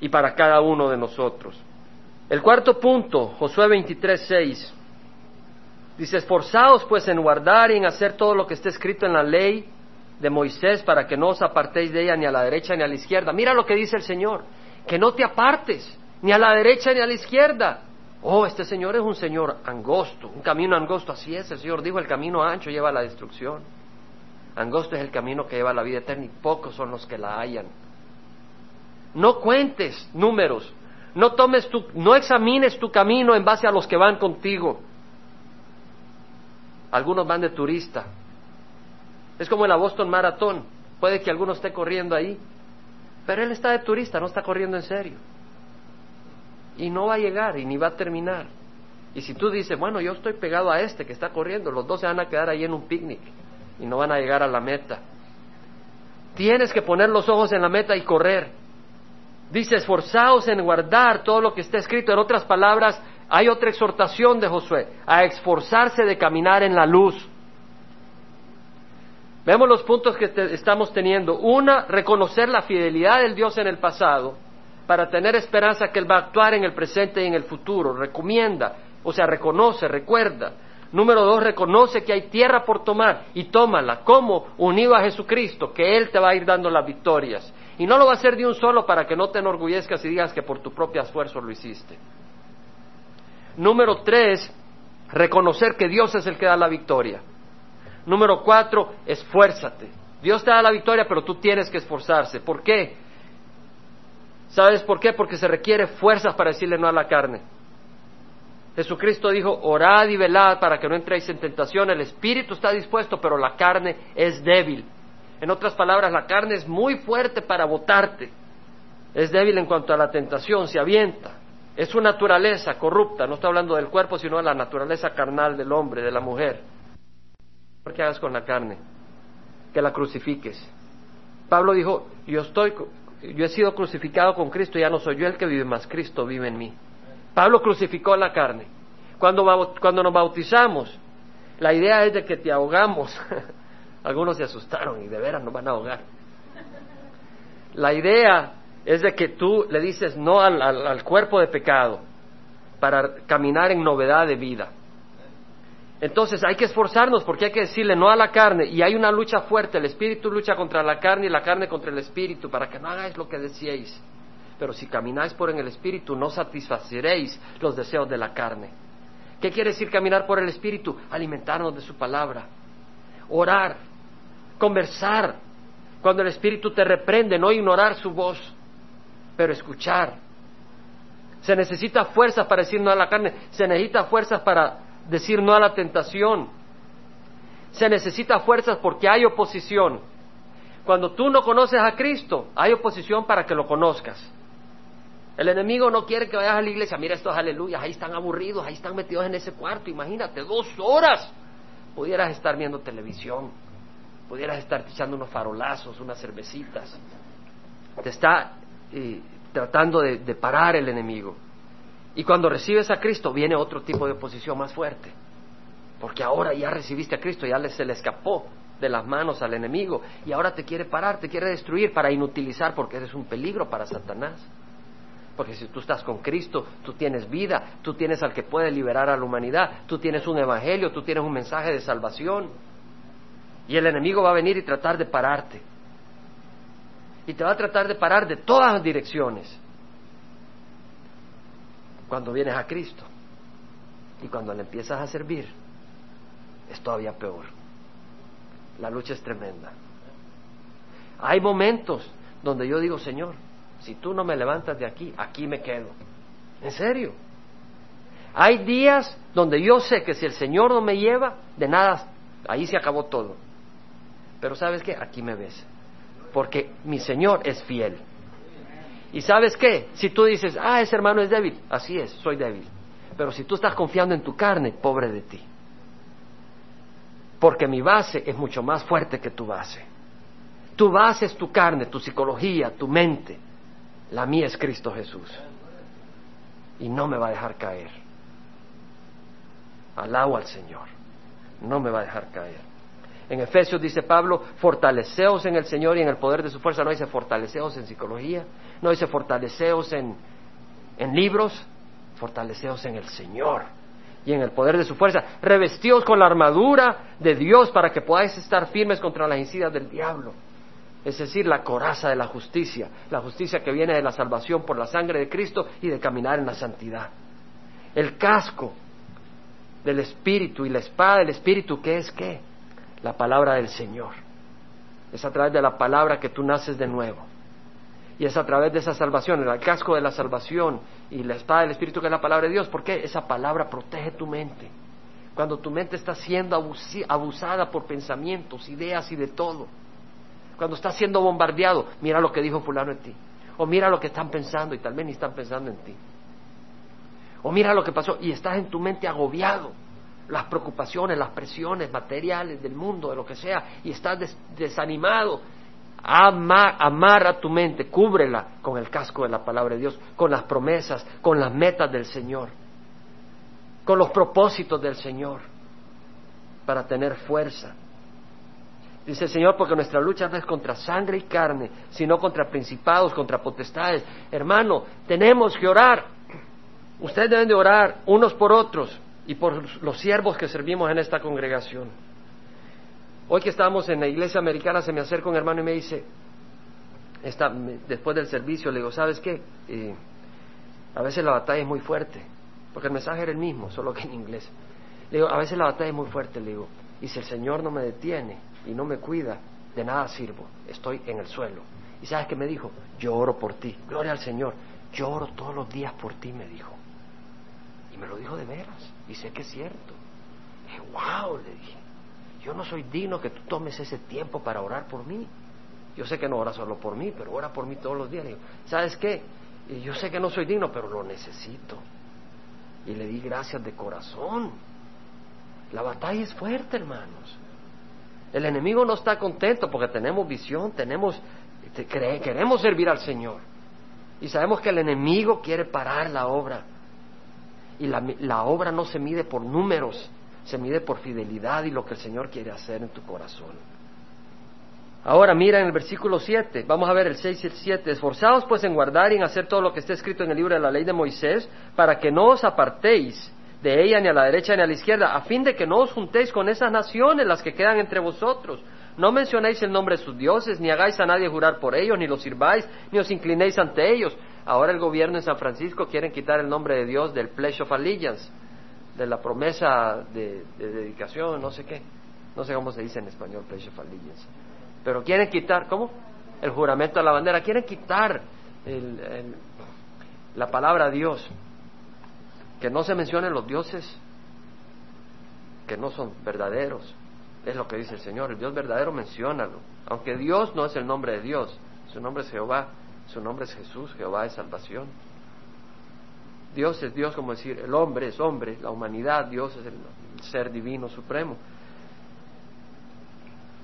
y para cada uno de nosotros. El cuarto punto, Josué 23, 6. Dice, esforzaos pues en guardar y en hacer todo lo que esté escrito en la ley de Moisés para que no os apartéis de ella ni a la derecha ni a la izquierda. Mira lo que dice el Señor, que no te apartes ni a la derecha ni a la izquierda. Oh, este Señor es un Señor angosto, un camino angosto, así es, el Señor dijo, el camino ancho lleva a la destrucción. Angosto es el camino que lleva a la vida eterna y pocos son los que la hallan. No cuentes números, no tomes tu, no examines tu camino en base a los que van contigo. Algunos van de turista. Es como el Boston Marathon. Puede que alguno esté corriendo ahí, pero él está de turista, no está corriendo en serio. Y no va a llegar y ni va a terminar. Y si tú dices, bueno, yo estoy pegado a este que está corriendo, los dos se van a quedar ahí en un picnic y no van a llegar a la meta. Tienes que poner los ojos en la meta y correr. Dice, esforzaos en guardar todo lo que está escrito. En otras palabras, hay otra exhortación de Josué, a esforzarse de caminar en la luz. Vemos los puntos que estamos teniendo. Una, reconocer la fidelidad del Dios en el pasado para tener esperanza que Él va a actuar en el presente y en el futuro. Recomienda, o sea, reconoce, recuerda. Número dos, reconoce que hay tierra por tomar y tómala como unido a Jesucristo, que Él te va a ir dando las victorias. Y no lo va a hacer de un solo para que no te enorgullezcas y digas que por tu propio esfuerzo lo hiciste. Número tres, reconocer que Dios es el que da la victoria. Número cuatro, esfuérzate. Dios te da la victoria, pero tú tienes que esforzarse. ¿Por qué? ¿Sabes por qué? Porque se requiere fuerzas para decirle no a la carne. Jesucristo dijo, orad y velad para que no entréis en tentación. El espíritu está dispuesto, pero la carne es débil. En otras palabras, la carne es muy fuerte para botarte. Es débil en cuanto a la tentación, se avienta. Es su naturaleza corrupta, no estoy hablando del cuerpo, sino de la naturaleza carnal del hombre, de la mujer. ¿Qué hagas con la carne? Que la crucifiques. Pablo dijo, yo estoy, yo he sido crucificado con Cristo, ya no soy yo el que vive, más Cristo vive en mí. Pablo crucificó la carne. Cuando, cuando nos bautizamos, la idea es de que te ahogamos. [LAUGHS] Algunos se asustaron y de veras nos van a ahogar. La idea es de que tú le dices no al, cuerpo de pecado para caminar en novedad de vida. Entonces hay que esforzarnos porque hay que decirle no a la carne y hay una lucha fuerte. El espíritu lucha contra la carne y la carne contra el espíritu para que no hagáis lo que decíais. Pero si camináis por en el espíritu no satisfaceréis los deseos de la carne. ¿Qué quiere decir caminar por el espíritu? Alimentarnos de su palabra, orar, conversar. Cuando el espíritu te reprende, no ignorar su voz pero escuchar. Se necesita fuerzas para decir no a la carne, se necesita fuerzas para decir no a la tentación. Se necesita fuerzas porque hay oposición. Cuando tú no conoces a Cristo, hay oposición para que lo conozcas. El enemigo no quiere que vayas a la iglesia. Mira estos aleluyas, ahí están aburridos, ahí están metidos en ese cuarto. Imagínate, dos horas. Pudieras estar viendo televisión, pudieras estar echando unos farolazos, unas cervecitas. Te está eh, tratando de, de parar el enemigo. Y cuando recibes a Cristo viene otro tipo de oposición más fuerte. Porque ahora ya recibiste a Cristo, ya se le escapó de las manos al enemigo y ahora te quiere parar, te quiere destruir para inutilizar porque eres un peligro para Satanás. Porque si tú estás con Cristo, tú tienes vida, tú tienes al que puede liberar a la humanidad, tú tienes un evangelio, tú tienes un mensaje de salvación. Y el enemigo va a venir y tratar de pararte. Y te va a tratar de parar de todas las direcciones. Cuando vienes a Cristo y cuando le empiezas a servir, es todavía peor. La lucha es tremenda. Hay momentos donde yo digo, Señor, si tú no me levantas de aquí, aquí me quedo. En serio. Hay días donde yo sé que si el Señor no me lleva, de nada, ahí se acabó todo. Pero sabes qué, aquí me ves. Porque mi Señor es fiel. Y sabes qué, si tú dices, ah, ese hermano es débil, así es, soy débil. Pero si tú estás confiando en tu carne, pobre de ti. Porque mi base es mucho más fuerte que tu base. Tu base es tu carne, tu psicología, tu mente. La mía es Cristo Jesús. Y no me va a dejar caer. Alabo al Señor. No me va a dejar caer. En Efesios dice Pablo, fortaleceos en el Señor y en el poder de su fuerza. No dice fortaleceos en psicología, no dice fortaleceos en, en libros, fortaleceos en el Señor y en el poder de su fuerza. Revestíos con la armadura de Dios para que podáis estar firmes contra las incidas del diablo es decir, la coraza de la justicia, la justicia que viene de la salvación por la sangre de Cristo y de caminar en la santidad. El casco del Espíritu y la espada del Espíritu, ¿qué es qué? La palabra del Señor. Es a través de la palabra que tú naces de nuevo. Y es a través de esa salvación, el casco de la salvación y la espada del Espíritu que es la palabra de Dios. ¿Por qué? Esa palabra protege tu mente. Cuando tu mente está siendo abusada por pensamientos, ideas y de todo cuando estás siendo bombardeado, mira lo que dijo fulano en ti. O mira lo que están pensando y tal vez ni están pensando en ti. O mira lo que pasó y estás en tu mente agobiado. Las preocupaciones, las presiones materiales del mundo, de lo que sea, y estás desanimado. amarra tu mente, cúbrela con el casco de la palabra de Dios, con las promesas, con las metas del Señor, con los propósitos del Señor, para tener fuerza Dice el Señor, porque nuestra lucha no es contra sangre y carne, sino contra principados, contra potestades. Hermano, tenemos que orar. Ustedes deben de orar unos por otros y por los siervos que servimos en esta congregación. Hoy que estamos en la iglesia americana, se me acerca un hermano y me dice, después del servicio, le digo, ¿sabes qué? A veces la batalla es muy fuerte, porque el mensaje era el mismo, solo que en inglés. Le digo, a veces la batalla es muy fuerte, le digo, y si el Señor no me detiene, y no me cuida, de nada sirvo, estoy en el suelo. ¿Y sabes qué me dijo? Yo oro por ti, gloria al Señor, yo oro todos los días por ti, me dijo. Y me lo dijo de veras, y sé que es cierto. dije, wow, le dije, yo no soy digno que tú tomes ese tiempo para orar por mí. Yo sé que no ora solo por mí, pero ora por mí todos los días. Le digo, ¿sabes qué? Yo sé que no soy digno, pero lo necesito. Y le di gracias de corazón. La batalla es fuerte, hermanos. El enemigo no está contento porque tenemos visión, tenemos, queremos servir al Señor. Y sabemos que el enemigo quiere parar la obra. Y la, la obra no se mide por números, se mide por fidelidad y lo que el Señor quiere hacer en tu corazón. Ahora mira en el versículo 7, vamos a ver el 6 y el 7. Esforzados pues en guardar y en hacer todo lo que está escrito en el libro de la ley de Moisés, para que no os apartéis de ella ni a la derecha ni a la izquierda, a fin de que no os juntéis con esas naciones las que quedan entre vosotros. No mencionéis el nombre de sus dioses, ni hagáis a nadie jurar por ellos, ni los sirváis, ni os inclinéis ante ellos. Ahora el gobierno en San Francisco quieren quitar el nombre de Dios del Pledge of Allegiance, de la promesa de, dedicación, no sé qué. No sé cómo se dice en español Pledge of Allegiance. Pero quieren quitar, ¿cómo? El juramento a la bandera. Quieren quitar la palabra Dios que no se mencionen los dioses que no son verdaderos. Es lo que dice el Señor. El Dios verdadero, menciónalo. Aunque Dios no es el nombre de Dios, su nombre es Jehová, su nombre es Jesús, Jehová es salvación. Dios es Dios, como decir, el hombre es hombre, la humanidad, Dios es el ser divino supremo.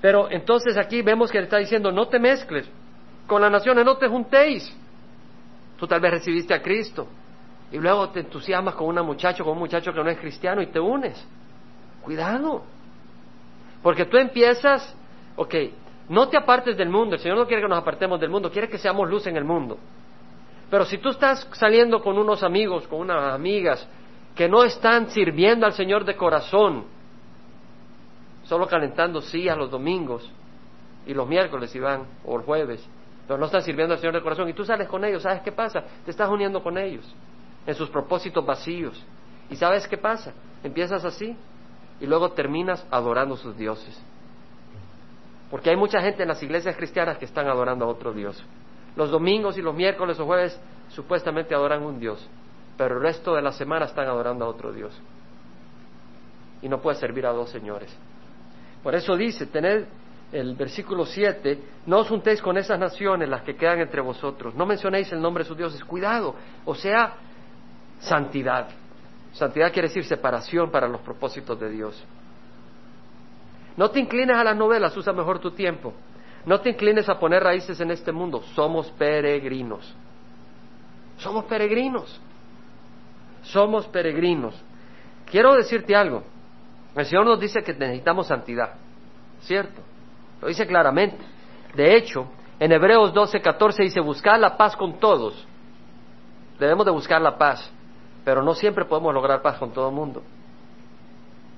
Pero entonces aquí vemos que le está diciendo, no te mezcles con las naciones, no te juntéis. Tú tal vez recibiste a Cristo y luego te entusiasmas con una muchacha, con un muchacho que no es cristiano y te unes. Cuidado. Porque tú empiezas, ok, no te apartes del mundo, el Señor no quiere que nos apartemos del mundo, quiere que seamos luz en el mundo. Pero si tú estás saliendo con unos amigos, con unas amigas, que no están sirviendo al Señor de corazón, solo calentando sillas los domingos y los miércoles iban, o el jueves, pero no están sirviendo al Señor de corazón, y tú sales con ellos, ¿sabes qué pasa? Te estás uniendo con ellos en sus propósitos vacíos. ¿Y sabes qué pasa? Empiezas así y luego terminas adorando a sus dioses. Porque hay mucha gente en las iglesias cristianas que están adorando a otro Dios. Los domingos y los miércoles o jueves supuestamente adoran un Dios, pero el resto de la semana están adorando a otro Dios. Y no puede servir a dos señores. Por eso dice, tened el versículo 7, no os juntéis con esas naciones, las que quedan entre vosotros, no mencionéis el nombre de sus dioses, cuidado, o sea, santidad. Santidad quiere decir separación para los propósitos de Dios. No te inclines a las novelas, usa mejor tu tiempo. No te inclines a poner raíces en este mundo. Somos peregrinos. Somos peregrinos. Somos peregrinos. Quiero decirte algo. El Señor nos dice que necesitamos santidad. ¿Cierto? Lo dice claramente. De hecho, en Hebreos 12, 14 dice, buscar la paz con todos. Debemos de buscar la paz. Pero no siempre podemos lograr paz con todo el mundo.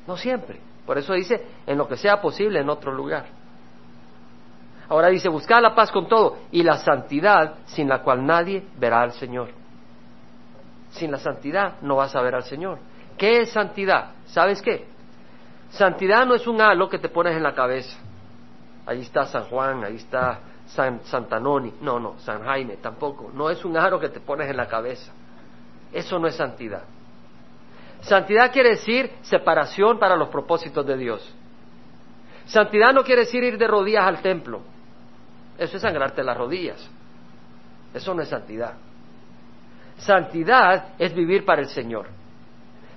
No siempre. Por eso dice, en lo que sea posible en otro lugar. Ahora dice, buscar la paz con todo y la santidad sin la cual nadie verá al Señor. Sin la santidad no vas a ver al Señor. ¿Qué es santidad? ¿Sabes qué? Santidad no es un halo que te pones en la cabeza. Ahí está San Juan, ahí está San, Santanoni. No, no, San Jaime tampoco. No es un aro que te pones en la cabeza. Eso no es santidad. Santidad quiere decir separación para los propósitos de Dios. Santidad no quiere decir ir de rodillas al templo. Eso es sangrarte las rodillas. Eso no es santidad. Santidad es vivir para el Señor.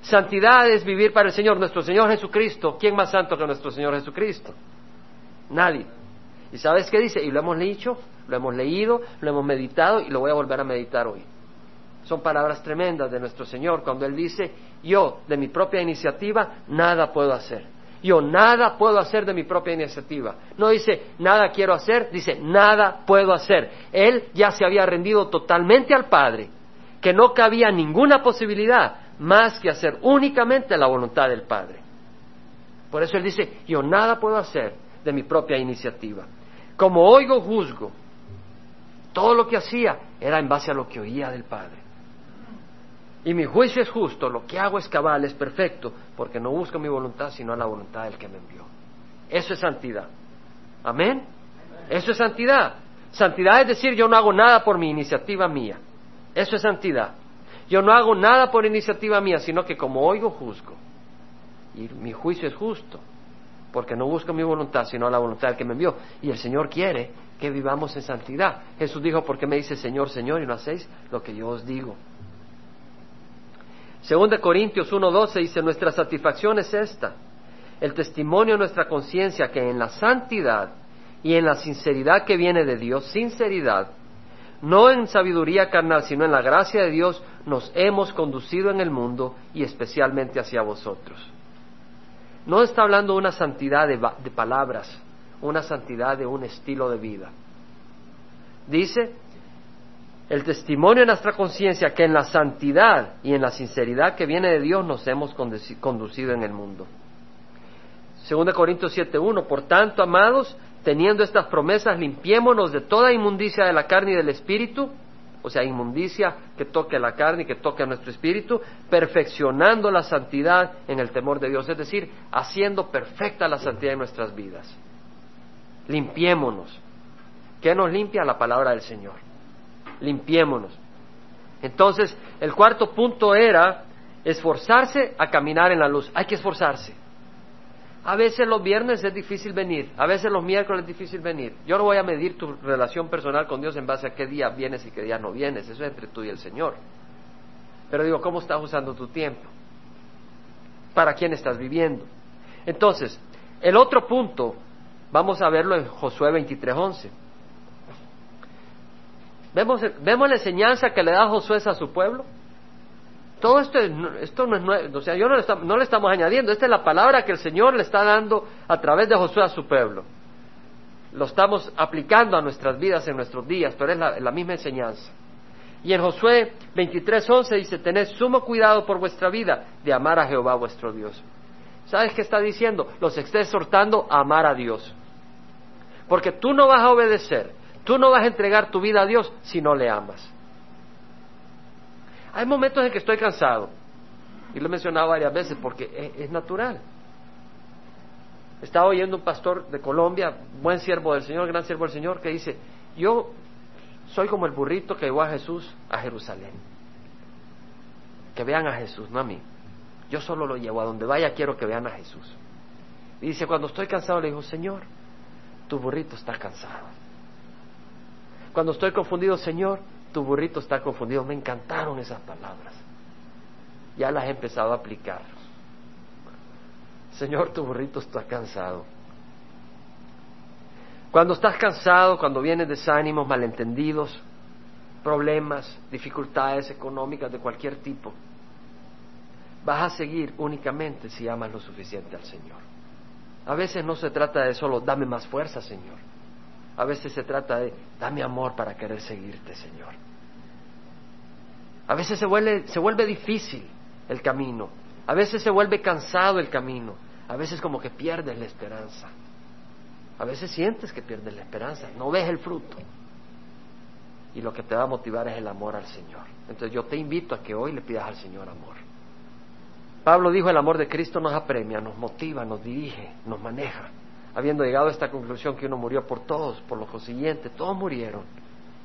Santidad es vivir para el Señor. Nuestro Señor Jesucristo. ¿Quién más santo que nuestro Señor Jesucristo? Nadie. ¿Y sabes qué dice? Y lo hemos dicho, lo hemos leído, lo hemos meditado y lo voy a volver a meditar hoy. Son palabras tremendas de nuestro Señor cuando Él dice, yo de mi propia iniciativa nada puedo hacer. Yo nada puedo hacer de mi propia iniciativa. No dice nada quiero hacer, dice nada puedo hacer. Él ya se había rendido totalmente al Padre, que no cabía ninguna posibilidad más que hacer únicamente la voluntad del Padre. Por eso Él dice, yo nada puedo hacer de mi propia iniciativa. Como oigo, juzgo. Todo lo que hacía era en base a lo que oía del Padre. Y mi juicio es justo, lo que hago es cabal, es perfecto, porque no busco mi voluntad, sino la voluntad del que me envió. Eso es santidad. Amén. Eso es santidad. Santidad es decir, yo no hago nada por mi iniciativa mía. Eso es santidad. Yo no hago nada por iniciativa mía, sino que como oigo, juzgo. Y mi juicio es justo, porque no busco mi voluntad, sino la voluntad del que me envió. Y el Señor quiere que vivamos en santidad. Jesús dijo, ¿por qué me dice Señor, Señor y no hacéis lo que yo os digo? Según de Corintios 1.12 dice, nuestra satisfacción es esta, el testimonio de nuestra conciencia que en la santidad y en la sinceridad que viene de Dios, sinceridad, no en sabiduría carnal, sino en la gracia de Dios, nos hemos conducido en el mundo y especialmente hacia vosotros. No está hablando una santidad de, de palabras, una santidad de un estilo de vida. Dice, el testimonio de nuestra conciencia que en la santidad y en la sinceridad que viene de Dios nos hemos conducido en el mundo. Segunda Corintios 7.1, por tanto, amados, teniendo estas promesas, limpiémonos de toda inmundicia de la carne y del espíritu, o sea, inmundicia que toque la carne y que toque a nuestro espíritu, perfeccionando la santidad en el temor de Dios, es decir, haciendo perfecta la santidad en nuestras vidas. Limpiémonos. ¿Qué nos limpia? La palabra del Señor limpiémonos. Entonces, el cuarto punto era esforzarse a caminar en la luz. Hay que esforzarse. A veces los viernes es difícil venir, a veces los miércoles es difícil venir. Yo no voy a medir tu relación personal con Dios en base a qué día vienes y qué día no vienes, eso es entre tú y el Señor. Pero digo, ¿cómo estás usando tu tiempo? ¿Para quién estás viviendo? Entonces, el otro punto, vamos a verlo en Josué 23:11. ¿Vemos, ¿Vemos la enseñanza que le da Josué a su pueblo? Todo esto, esto no es nuevo, o sea, yo no le, estamos, no le estamos añadiendo, esta es la palabra que el Señor le está dando a través de Josué a su pueblo. Lo estamos aplicando a nuestras vidas en nuestros días, pero es la, misma enseñanza. Y en Josué 23:11 dice, tened sumo cuidado por vuestra vida de amar a Jehová vuestro Dios. ¿Sabes qué está diciendo? Los está exhortando a amar a Dios. Porque tú no vas a obedecer, tú no vas a entregar tu vida a Dios si no le amas. Hay momentos en que estoy cansado, y lo he mencionado varias veces porque es, natural. Estaba oyendo un pastor de Colombia, buen siervo del Señor, gran siervo del Señor, que dice, yo soy como el burrito que llevó a Jesús a Jerusalén. Que vean a Jesús, no a mí. Yo solo lo llevo a donde vaya, quiero que vean a Jesús. Y dice, cuando estoy cansado, le digo, Señor, tu burrito está cansado. Cuando estoy confundido, Señor, tu burrito está confundido. Me encantaron esas palabras. Ya las he empezado a aplicar. Señor, tu burrito está cansado. Cuando estás cansado, cuando vienen desánimos, malentendidos, problemas, dificultades económicas de cualquier tipo, vas a seguir únicamente si amas lo suficiente al Señor. A veces no se trata de solo dame más fuerza, Señor. A veces se trata de dame amor para querer seguirte, Señor. A veces se vuelve, se vuelve difícil el camino, a veces se vuelve cansado el camino, a veces como que pierdes la esperanza, a veces sientes que pierdes la esperanza, no ves el fruto. Y lo que te va a motivar es el amor al Señor. Entonces yo te invito a que hoy le pidas al Señor amor. Pablo dijo, el amor de Cristo nos apremia, nos motiva, nos dirige, nos maneja. Habiendo llegado a esta conclusión que uno murió por todos, por lo consiguiente, todos murieron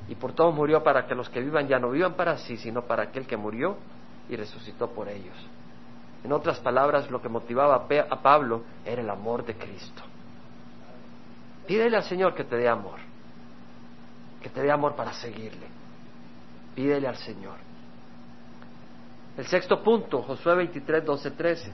y por todos murió para que los que vivan ya no vivan para sí, sino para aquel que murió y resucitó por ellos. En otras palabras, lo que motivaba a Pablo era el amor de Cristo. Pídele al Señor que te dé amor, que te dé amor para seguirle. Pídele al Señor. El sexto punto, Josué 23, 12, 13.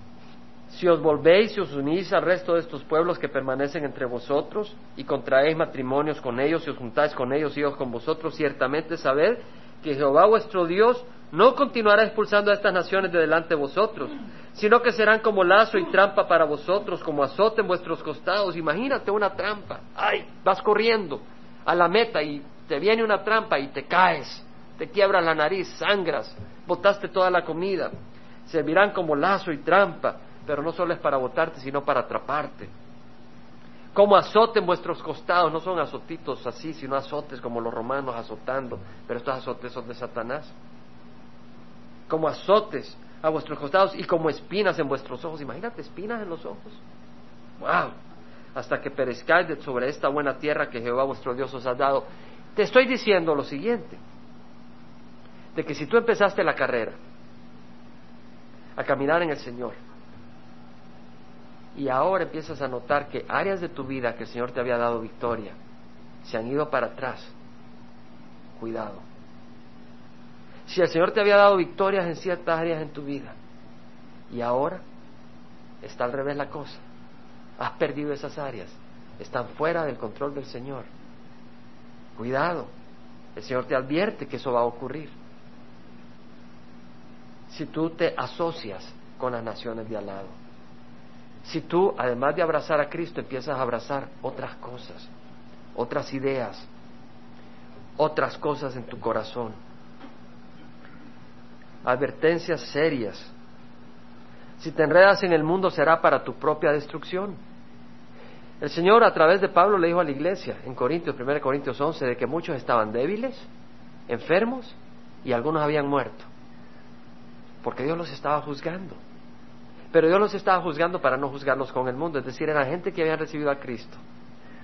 Si os volvéis y os unís al resto de estos pueblos que permanecen entre vosotros y contraéis matrimonios con ellos y os juntáis con ellos y ellos con vosotros, ciertamente sabed que Jehová vuestro Dios no continuará expulsando a estas naciones de delante de vosotros, sino que serán como lazo y trampa para vosotros, como azote en vuestros costados. Imagínate una trampa. Ay, vas corriendo a la meta y te viene una trampa y te caes, te quiebras la nariz, sangras, botaste toda la comida. Servirán como lazo y trampa pero no solo es para botarte, sino para atraparte. Como azoten vuestros costados, no son azotitos así, sino azotes como los romanos azotando, pero estos azotes son de Satanás. Como azotes a vuestros costados y como espinas en vuestros ojos. Imagínate espinas en los ojos. ¡Wow! Hasta que perezcáis sobre esta buena tierra que Jehová vuestro Dios os ha dado. Te estoy diciendo lo siguiente, de que si tú empezaste la carrera a caminar en el Señor, y ahora empiezas a notar que áreas de tu vida que el Señor te había dado victoria se han ido para atrás. Cuidado. Si el Señor te había dado victorias en ciertas áreas en tu vida y ahora está al revés la cosa, has perdido esas áreas, están fuera del control del Señor. Cuidado, el Señor te advierte que eso va a ocurrir. Si tú te asocias con las naciones de al lado si tú, además de abrazar a Cristo, empiezas a abrazar otras cosas, otras ideas, otras cosas en tu corazón. Advertencias serias. Si te enredas en el mundo será para tu propia destrucción. El Señor a través de Pablo le dijo a la iglesia en Corintios, 1 Corintios 11, de que muchos estaban débiles, enfermos y algunos habían muerto, porque Dios los estaba juzgando. Pero Dios los estaba juzgando para no juzgarlos con el mundo, es decir, era gente que había recibido a Cristo.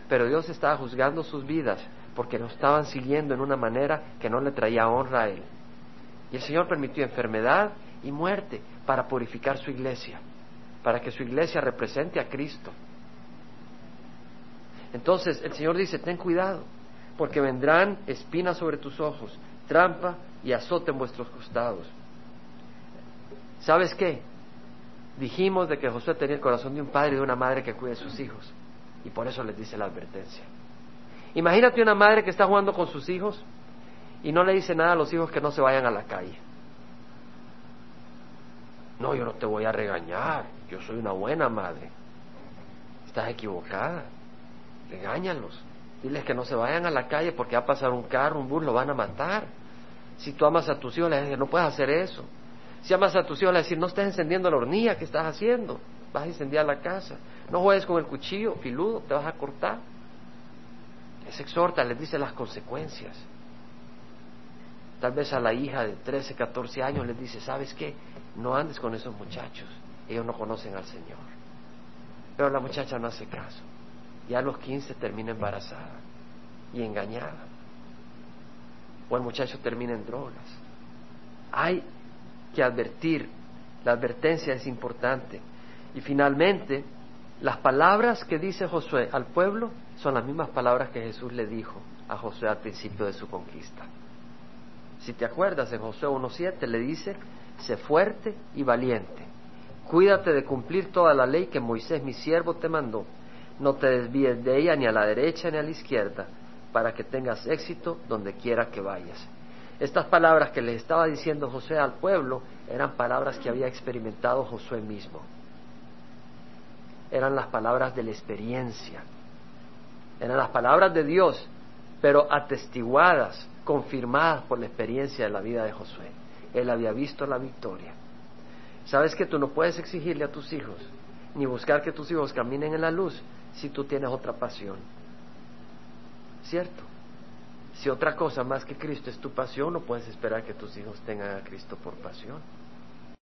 Pero Dios estaba juzgando sus vidas porque lo estaban siguiendo en una manera que no le traía honra a Él. Y el Señor permitió enfermedad y muerte para purificar su iglesia, para que su iglesia represente a Cristo. Entonces el Señor dice, ten cuidado, porque vendrán espinas sobre tus ojos, trampa y azote en vuestros costados. ¿Sabes qué? Dijimos de que Josué tenía el corazón de un padre y de una madre que cuide a sus hijos. Y por eso les dice la advertencia. Imagínate una madre que está jugando con sus hijos y no le dice nada a los hijos que no se vayan a la calle. No, yo no te voy a regañar, yo soy una buena madre. Estás equivocada. Regáñalos. Diles que no se vayan a la calle porque va a pasar un carro, un bus, lo van a matar. Si tú amas a tus hijos, le dices, no puedes hacer eso. Si amas a tus hijos, le dices, no estés encendiendo la hornilla, ¿qué estás haciendo? Vas a incendiar la casa. No juegues con el cuchillo, filudo, te vas a cortar. Les exhorta, les dice las consecuencias. Tal vez a la hija de 13, 14 años les dice, ¿sabes qué? No andes con esos muchachos, ellos no conocen al Señor. Pero la muchacha no hace caso. Ya a los 15 termina embarazada y engañada. O el muchacho termina en drogas. Hay que advertir, la advertencia es importante. Y finalmente, las palabras que dice Josué al pueblo son las mismas palabras que Jesús le dijo a Josué al principio de su conquista. Si te acuerdas, en Josué 1.7 le dice, sé fuerte y valiente, cuídate de cumplir toda la ley que Moisés mi siervo te mandó, no te desvíes de ella ni a la derecha ni a la izquierda, para que tengas éxito donde quiera que vayas. Estas palabras que le estaba diciendo José al pueblo eran palabras que había experimentado Josué mismo. Eran las palabras de la experiencia. Eran las palabras de Dios, pero atestiguadas, confirmadas por la experiencia de la vida de Josué. Él había visto la victoria. Sabes que tú no puedes exigirle a tus hijos, ni buscar que tus hijos caminen en la luz si tú tienes otra pasión. ¿Cierto? Si otra cosa más que Cristo es tu pasión, no puedes esperar que tus hijos tengan a Cristo por pasión.